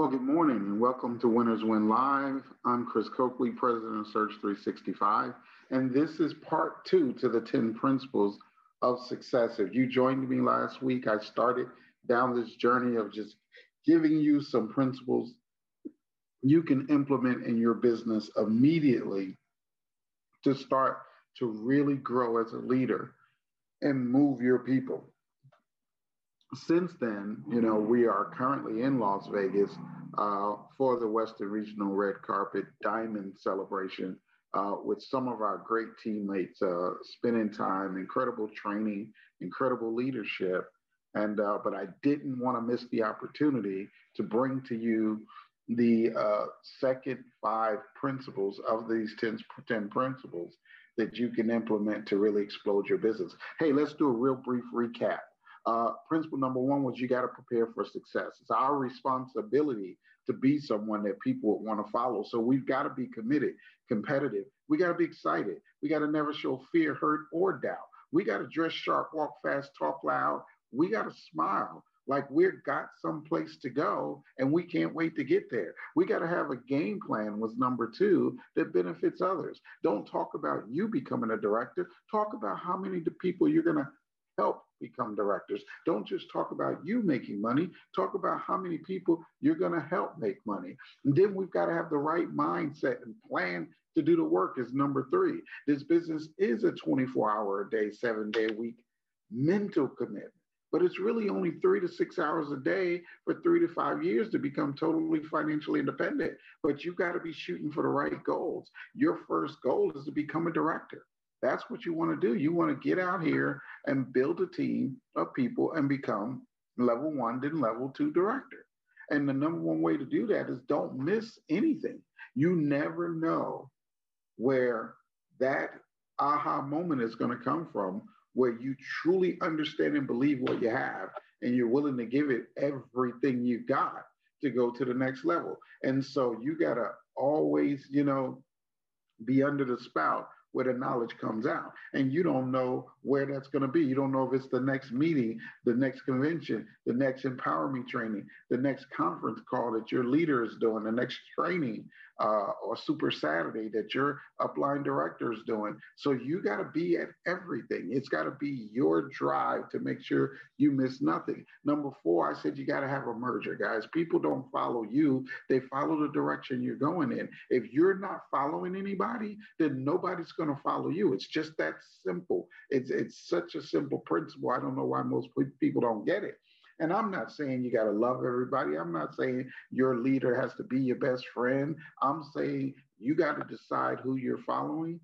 Well, good morning and welcome to Winners Win Live. I'm Chris Coakley, President of Search 365, and this is part two to the 10 principles of success. If you joined me last week, I started down this journey of just giving you some principles you can implement in your business immediately to start to really grow as a leader and move your people since then, you know, we are currently in Las Vegas uh, for the Western Regional Red Carpet Diamond Celebration uh, with some of our great teammates, uh, spending time, incredible training, incredible leadership. And, uh, but I didn't want to miss the opportunity to bring to you the uh, second five principles of these 10, 10 principles that you can implement to really explode your business. Hey, let's do a real brief recap. Uh, principle number one was you got to prepare for success. It's our responsibility to be someone that people would want to follow. So we've got to be committed, competitive. We got to be excited. We got to never show fear, hurt, or doubt. We got to dress sharp, walk fast, talk loud. We got to smile like we've got some place to go and we can't wait to get there. We got to have a game plan was number two that benefits others. Don't talk about you becoming a director. Talk about how many people you're going to help become directors. Don't just talk about you making money, talk about how many people you're going to help make money. And then we've got to have the right mindset and plan to do the work is number three. This business is a 24 hour a day, seven day a week mental commitment. But it's really only three to six hours a day for three to five years to become totally financially independent. But you've got to be shooting for the right goals. Your first goal is to become a director. That's what you want to do. You want to get out here and build a team of people and become level one, then level two director. And the number one way to do that is don't miss anything. You never know where that aha moment is going to come from, where you truly understand and believe what you have, and you're willing to give it everything you got to go to the next level. And so you got to always, you know, be under the spout where the knowledge comes out. And you don't know where that's going to be. You don't know if it's the next meeting, the next convention, the next empower me training, the next conference call that your leader is doing, the next training uh, or Super Saturday that your upline director is doing. So you got to be at everything. It's got to be your drive to make sure you miss nothing. Number four, I said you got to have a merger, guys. People don't follow you, they follow the direction you're going in. If you're not following anybody, then nobody's going to follow you. It's just that simple. It's, it's such a simple principle. I don't know why most people don't get it. And I'm not saying you got to love everybody. I'm not saying your leader has to be your best friend. I'm saying you got to decide who you're following.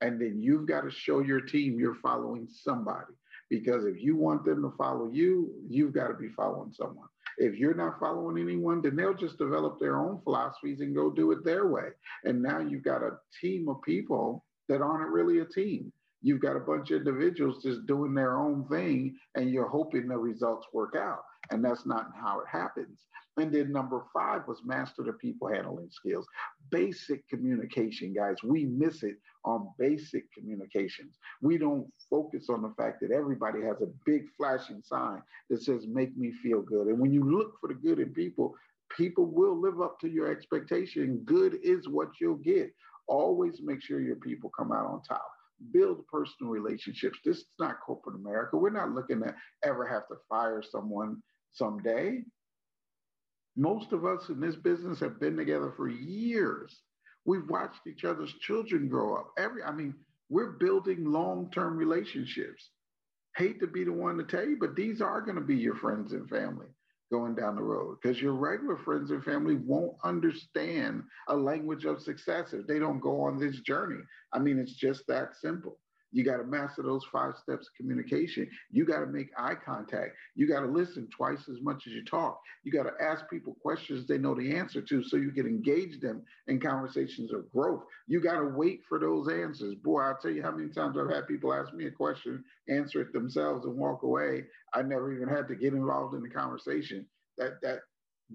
And then you've got to show your team you're following somebody. Because if you want them to follow you, you've got to be following someone. If you're not following anyone, then they'll just develop their own philosophies and go do it their way. And now you've got a team of people that aren't really a team. You've got a bunch of individuals just doing their own thing, and you're hoping the results work out. And that's not how it happens. And then number five was master the people handling skills. Basic communication, guys. We miss it on basic communications. We don't focus on the fact that everybody has a big flashing sign that says, make me feel good. And when you look for the good in people, people will live up to your expectation. Good is what you'll get. Always make sure your people come out on top build personal relationships. This is not corporate America. We're not looking to ever have to fire someone someday. Most of us in this business have been together for years. We've watched each other's children grow up. Every, I mean, we're building long-term relationships. Hate to be the one to tell you, but these are going to be your friends and family going down the road because your regular friends and family won't understand a language of success if they don't go on this journey. I mean, it's just that simple. You got to master those five steps of communication. You got to make eye contact. You got to listen twice as much as you talk. You got to ask people questions they know the answer to so you can engage them in conversations of growth. You got to wait for those answers. Boy, I'll tell you how many times I've had people ask me a question, answer it themselves, and walk away. I never even had to get involved in the conversation. That, that,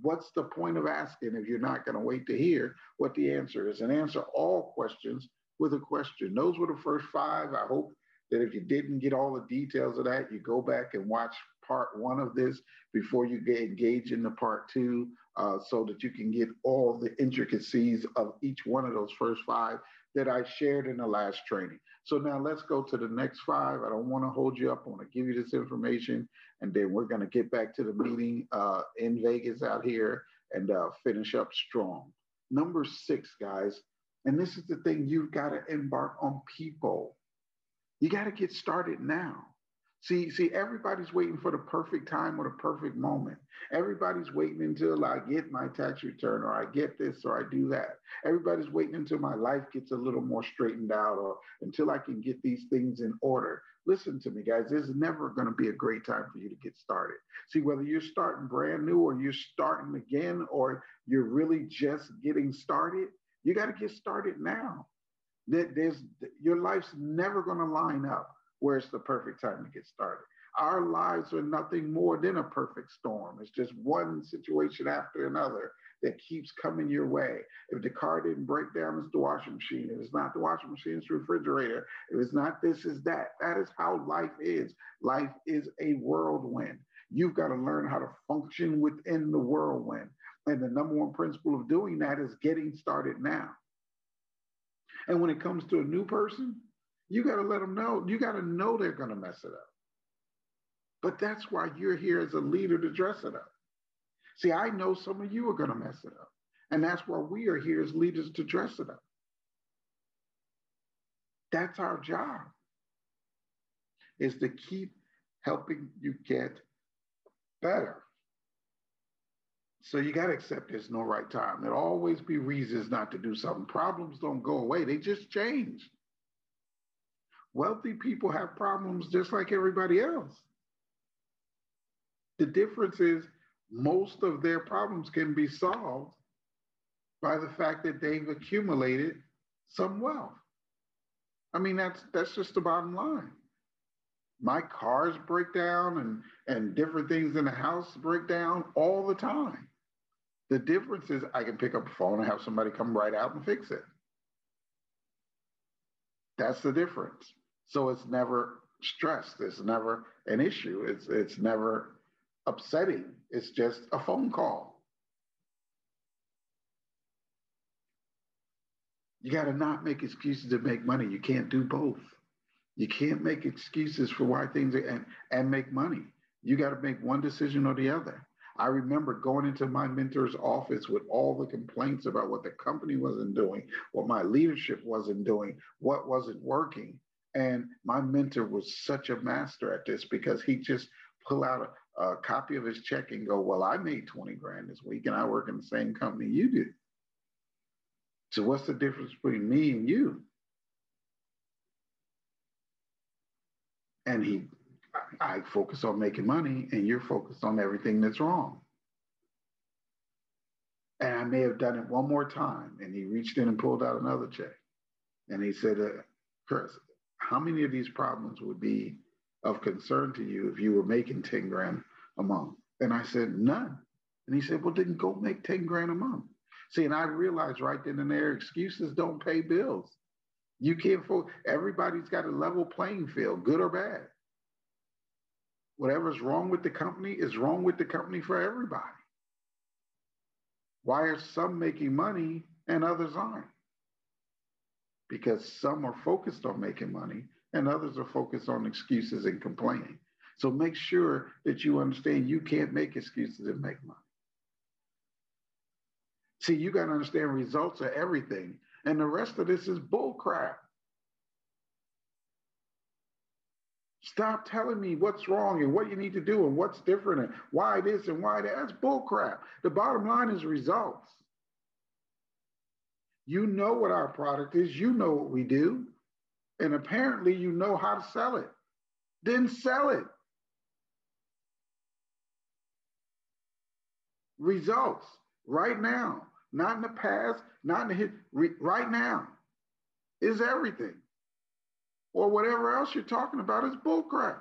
what's the point of asking if you're not going to wait to hear what the answer is and answer all questions with a question. Those were the first five. I hope that if you didn't get all the details of that, you go back and watch part one of this before you get engaged in the part two uh, so that you can get all the intricacies of each one of those first five that I shared in the last training. So now let's go to the next five. I don't want to hold you up. I want to give you this information, and then we're going to get back to the meeting uh, in Vegas out here and uh, finish up strong. Number six, guys, and this is the thing you've got to embark on people. You got to get started now. See, see, everybody's waiting for the perfect time or the perfect moment. Everybody's waiting until I get my tax return or I get this or I do that. Everybody's waiting until my life gets a little more straightened out or until I can get these things in order. Listen to me, guys. There's never going to be a great time for you to get started. See, whether you're starting brand new or you're starting again or you're really just getting started, you got to get started now. That there's, your life's never going to line up where it's the perfect time to get started. Our lives are nothing more than a perfect storm. It's just one situation after another that keeps coming your way. If the car didn't break down, it's the washing machine. If it's not the washing machine, it's the refrigerator. If it's not this, is that. That is how life is. Life is a whirlwind. You've got to learn how to function within the whirlwind. And the number one principle of doing that is getting started now. And when it comes to a new person, you got to let them know. You got to know they're going to mess it up. But that's why you're here as a leader to dress it up. See, I know some of you are going to mess it up. And that's why we are here as leaders to dress it up. That's our job, is to keep helping you get better. So you got to accept there's no right time. There'll always be reasons not to do something. Problems don't go away, they just change. Wealthy people have problems just like everybody else. The difference is most of their problems can be solved by the fact that they've accumulated some wealth. I mean, that's that's just the bottom line. My cars break down and, and different things in the house break down all the time. The difference is I can pick up a phone and have somebody come right out and fix it. That's the difference. So it's never stressed. It's never an issue. It's it's never upsetting. It's just a phone call. You got to not make excuses to make money. You can't do both. You can't make excuses for why things are and, and make money. You got to make one decision or the other. I remember going into my mentor's office with all the complaints about what the company wasn't doing, what my leadership wasn't doing, what wasn't working. And my mentor was such a master at this because he just pull out a, a, copy of his check and go, Well, I made 20 grand this week and I work in the same company you do. So what's the difference between me and you? And he, I focus on making money and you're focused on everything that's wrong. And I may have done it one more time. And he reached in and pulled out another check. And he said, uh, Chris, how many of these problems would be of concern to you if you were making 10 grand a month? And I said, none. And he said, well, then go make 10 grand a month. See, and I realized right then and there, excuses don't pay bills. You can't, everybody's got a level playing field, good or bad. Whatever's wrong with the company is wrong with the company for everybody. Why are some making money and others aren't? because some are focused on making money and others are focused on excuses and complaining. So make sure that you understand you can't make excuses and make money. See, you got to understand results are everything. And the rest of this is bullcrap. Stop telling me what's wrong and what you need to do and what's different and why this and why that. That's bullcrap. The bottom line is results. You know what our product is, you know what we do, and apparently you know how to sell it. Then sell it. Results right now, not in the past, not in the hit, right now is everything. Or whatever else you're talking about is bullcrap.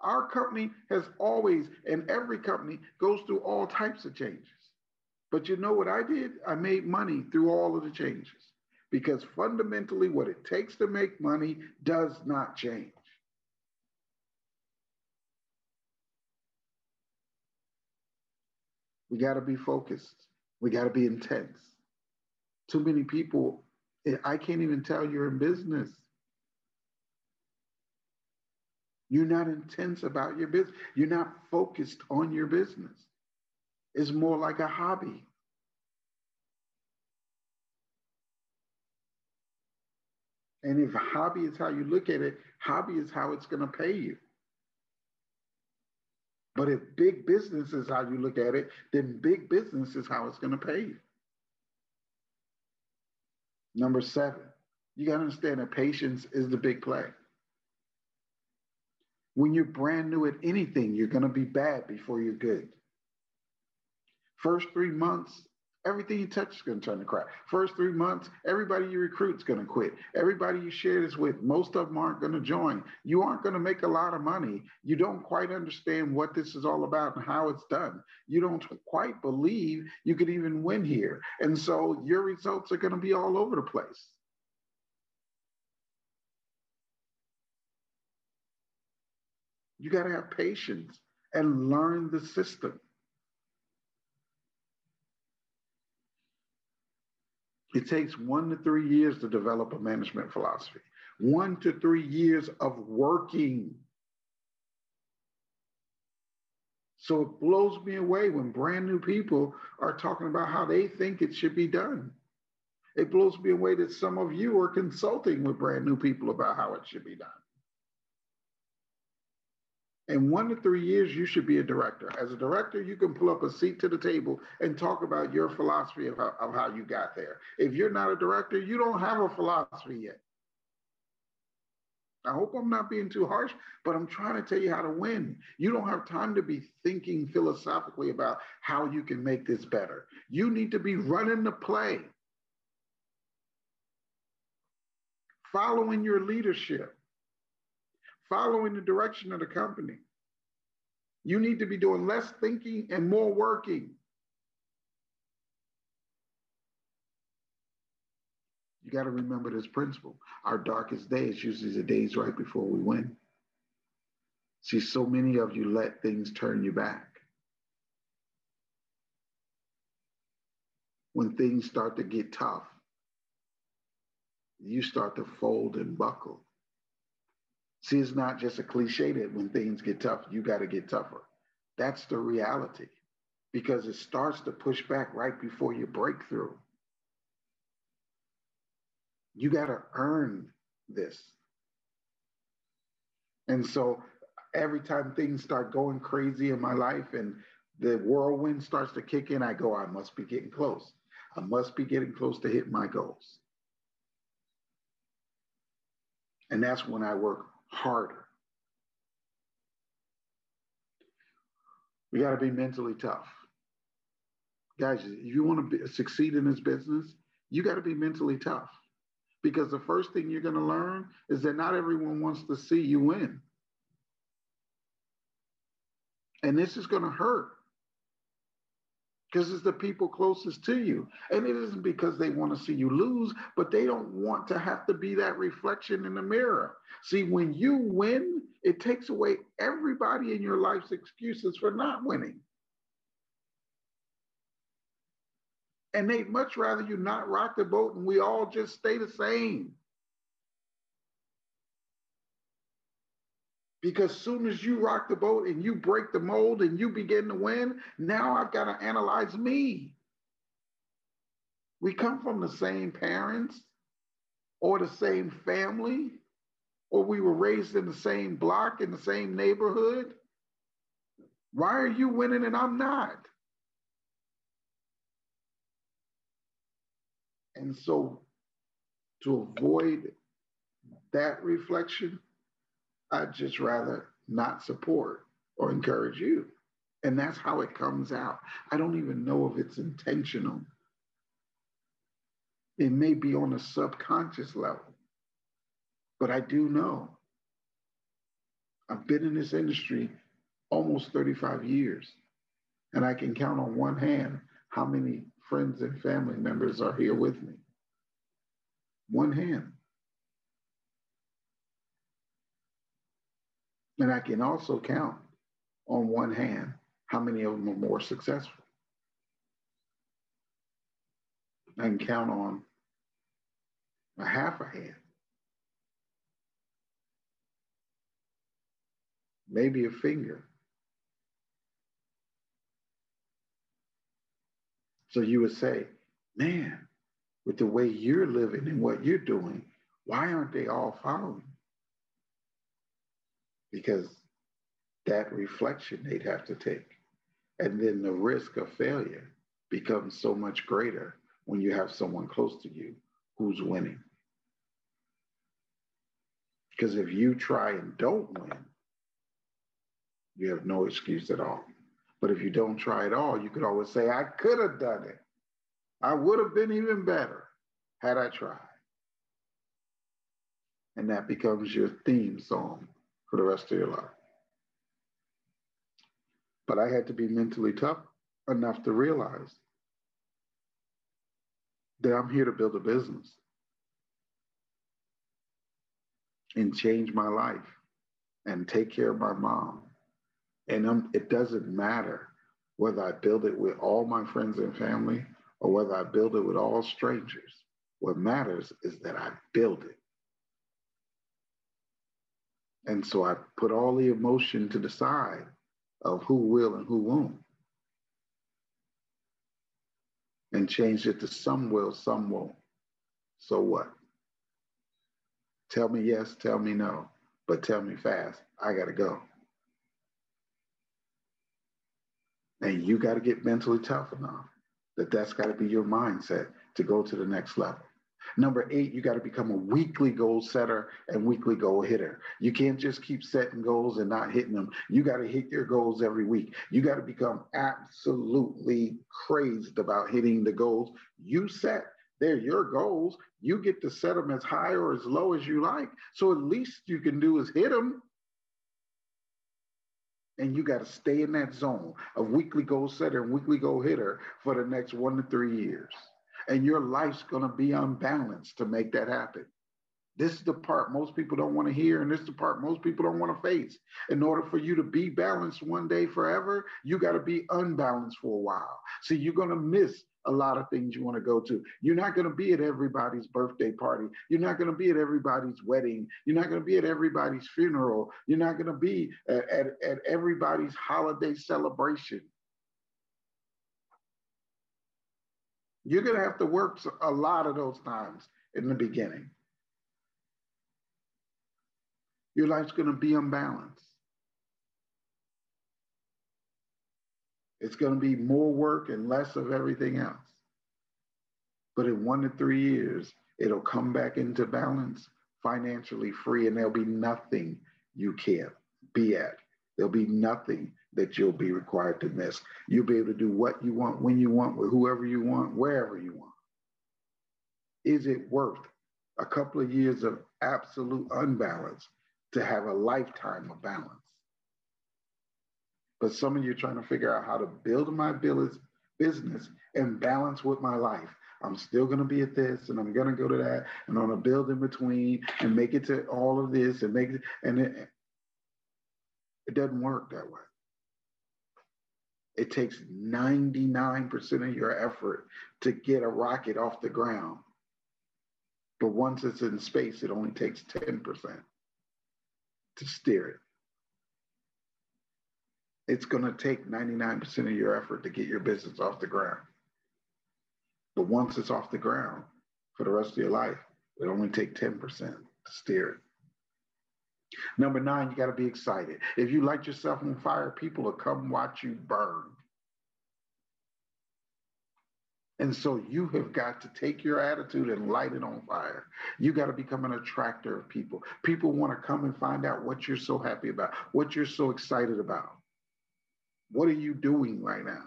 Our company has always, and every company goes through all types of changes. But you know what I did? I made money through all of the changes because fundamentally, what it takes to make money does not change. We got to be focused. We got to be intense. Too many people, I can't even tell you're in business. You're not intense about your business. You're not focused on your business. It's more like a hobby. And if hobby is how you look at it, hobby is how it's going to pay you. But if big business is how you look at it, then big business is how it's going to pay you. Number seven, you got to understand that patience is the big play. When you're brand new at anything, you're going to be bad before you're good. First three months, everything you touch is going to turn to crap. First three months, everybody you recruit is going to quit. Everybody you share this with, most of them aren't going to join. You aren't going to make a lot of money. You don't quite understand what this is all about and how it's done. You don't quite believe you could even win here. And so your results are going to be all over the place. You got to have patience and learn the system. It takes one to three years to develop a management philosophy, one to three years of working. So it blows me away when brand new people are talking about how they think it should be done. It blows me away that some of you are consulting with brand new people about how it should be done in one to three years, you should be a director. As a director, you can pull up a seat to the table and talk about your philosophy of how, of how you got there. If you're not a director, you don't have a philosophy yet. I hope I'm not being too harsh, but I'm trying to tell you how to win. You don't have time to be thinking philosophically about how you can make this better. You need to be running the play, following your leadership following the direction of the company. You need to be doing less thinking and more working. You got to remember this principle. Our darkest day is usually the days right before we win. See, so many of you let things turn you back. When things start to get tough, you start to fold and buckle. See, it's not just a cliche that when things get tough, you got to get tougher. That's the reality because it starts to push back right before your breakthrough. You got to earn this. And so every time things start going crazy in my life and the whirlwind starts to kick in, I go, I must be getting close. I must be getting close to hit my goals. And that's when I work harder. We got to be mentally tough. Guys, if you want to succeed in this business, you got to be mentally tough. Because the first thing you're going to learn is that not everyone wants to see you win. And this is going to hurt because it's the people closest to you. And it isn't because they want to see you lose, but they don't want to have to be that reflection in the mirror. See, when you win, it takes away everybody in your life's excuses for not winning. And they'd much rather you not rock the boat and we all just stay the same. Because soon as you rock the boat and you break the mold and you begin to win, now I've got to analyze me. We come from the same parents or the same family, or we were raised in the same block in the same neighborhood. Why are you winning and I'm not? And so, to avoid that reflection, I'd just rather not support or encourage you. And that's how it comes out. I don't even know if it's intentional. It may be on a subconscious level, but I do know. I've been in this industry almost 35 years, and I can count on one hand how many friends and family members are here with me. One hand. And I can also count on one hand how many of them are more successful. I can count on a half a hand. Maybe a finger. So you would say, man, with the way you're living and what you're doing, why aren't they all following? Because that reflection they'd have to take. And then the risk of failure becomes so much greater when you have someone close to you who's winning. Because if you try and don't win, you have no excuse at all. But if you don't try at all, you could always say, I could have done it. I would have been even better had I tried. And that becomes your theme song for the rest of your life. But I had to be mentally tough enough to realize that I'm here to build a business and change my life and take care of my mom. And I'm, it doesn't matter whether I build it with all my friends and family or whether I build it with all strangers. What matters is that I build it. And so I put all the emotion to the side of who will and who won't. And changed it to some will, some won't. So what? Tell me yes, tell me no, but tell me fast. I got to go. And you got to get mentally tough enough that that's got to be your mindset to go to the next level. Number eight, you got to become a weekly goal setter and weekly goal hitter. You can't just keep setting goals and not hitting them. You got to hit your goals every week. You got to become absolutely crazed about hitting the goals you set. They're your goals. You get to set them as high or as low as you like. So at least you can do is hit them. And you got to stay in that zone of weekly goal setter and weekly goal hitter for the next one to three years and your life's going to be unbalanced to make that happen. This is the part most people don't want to hear, and this is the part most people don't want to face. In order for you to be balanced one day forever, you got to be unbalanced for a while. So you're going to miss a lot of things you want to go to. You're not going to be at everybody's birthday party. You're not going to be at everybody's wedding. You're not going to be at everybody's funeral. You're not going to be at, at, at everybody's holiday celebration. You're going to have to work a lot of those times in the beginning. Your life's going to be unbalanced. It's going to be more work and less of everything else. But in one to three years, it'll come back into balance, financially free, and there'll be nothing you can't be at. There'll be nothing that you'll be required to miss. You'll be able to do what you want, when you want, with whoever you want, wherever you want. Is it worth a couple of years of absolute unbalance to have a lifetime of balance? But some of you are trying to figure out how to build my business and balance with my life. I'm still going to be at this and I'm going to go to that and I'm going to build in between and make it to all of this and make it. And it, it doesn't work that way. It takes 99% of your effort to get a rocket off the ground. But once it's in space, it only takes 10% to steer it. It's going to take 99% of your effort to get your business off the ground. But once it's off the ground for the rest of your life, it only takes 10% to steer it. Number nine, you got to be excited. If you light yourself on fire, people will come watch you burn. And so you have got to take your attitude and light it on fire. You got to become an attractor of people. People want to come and find out what you're so happy about, what you're so excited about. What are you doing right now?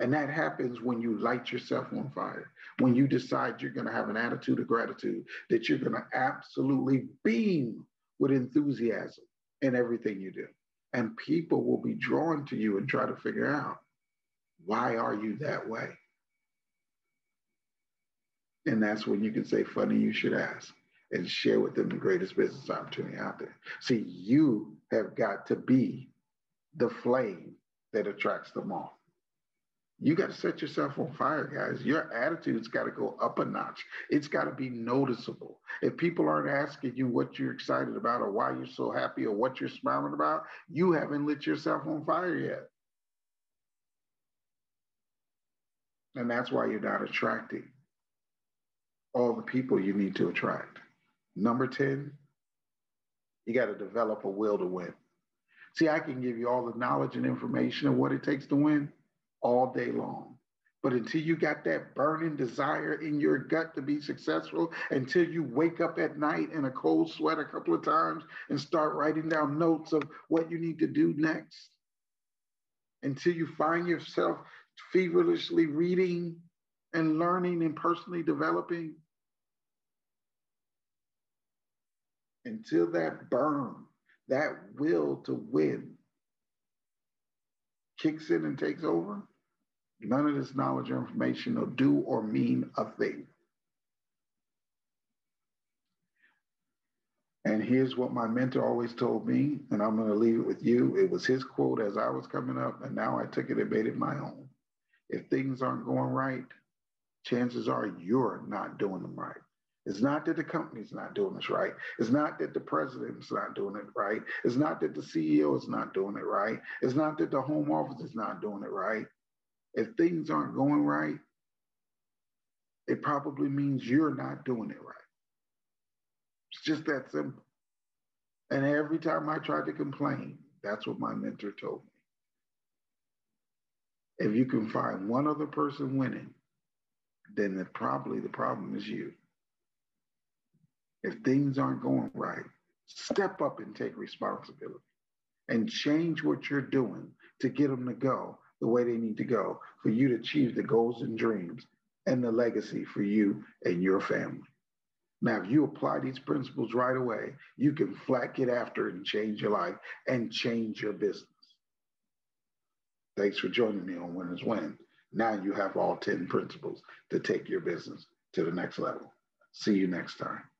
And that happens when you light yourself on fire, when you decide you're going to have an attitude of gratitude, that you're going to absolutely beam with enthusiasm in everything you do. And people will be drawn to you and try to figure out why are you that way? And that's when you can say, funny, you should ask and share with them the greatest business opportunity out there. See, you have got to be the flame that attracts them all. You got to set yourself on fire, guys. Your attitude's got to go up a notch. It's got to be noticeable. If people aren't asking you what you're excited about or why you're so happy or what you're smiling about, you haven't lit yourself on fire yet. And that's why you're not attracting all the people you need to attract. Number 10, you got to develop a will to win. See, I can give you all the knowledge and information of what it takes to win all day long. But until you got that burning desire in your gut to be successful, until you wake up at night in a cold sweat a couple of times and start writing down notes of what you need to do next, until you find yourself feverishly reading and learning and personally developing, until that burn, that will to win kicks in and takes over, None of this knowledge or information will do or mean a thing. And here's what my mentor always told me, and I'm going to leave it with you. It was his quote as I was coming up, and now I took it and made it my own. If things aren't going right, chances are you're not doing them right. It's not that the company's not doing this right. It's not that the president's not doing it right. It's not that the CEO is not doing it right. It's not that the home office is not doing it right. If things aren't going right, it probably means you're not doing it right. It's just that simple. And every time I tried to complain, that's what my mentor told me. If you can find one other person winning, then the, probably the problem is you. If things aren't going right, step up and take responsibility and change what you're doing to get them to go the way they need to go for you to achieve the goals and dreams and the legacy for you and your family. Now, if you apply these principles right away, you can flat get after it and change your life and change your business. Thanks for joining me on Winners Win. Now you have all 10 principles to take your business to the next level. See you next time.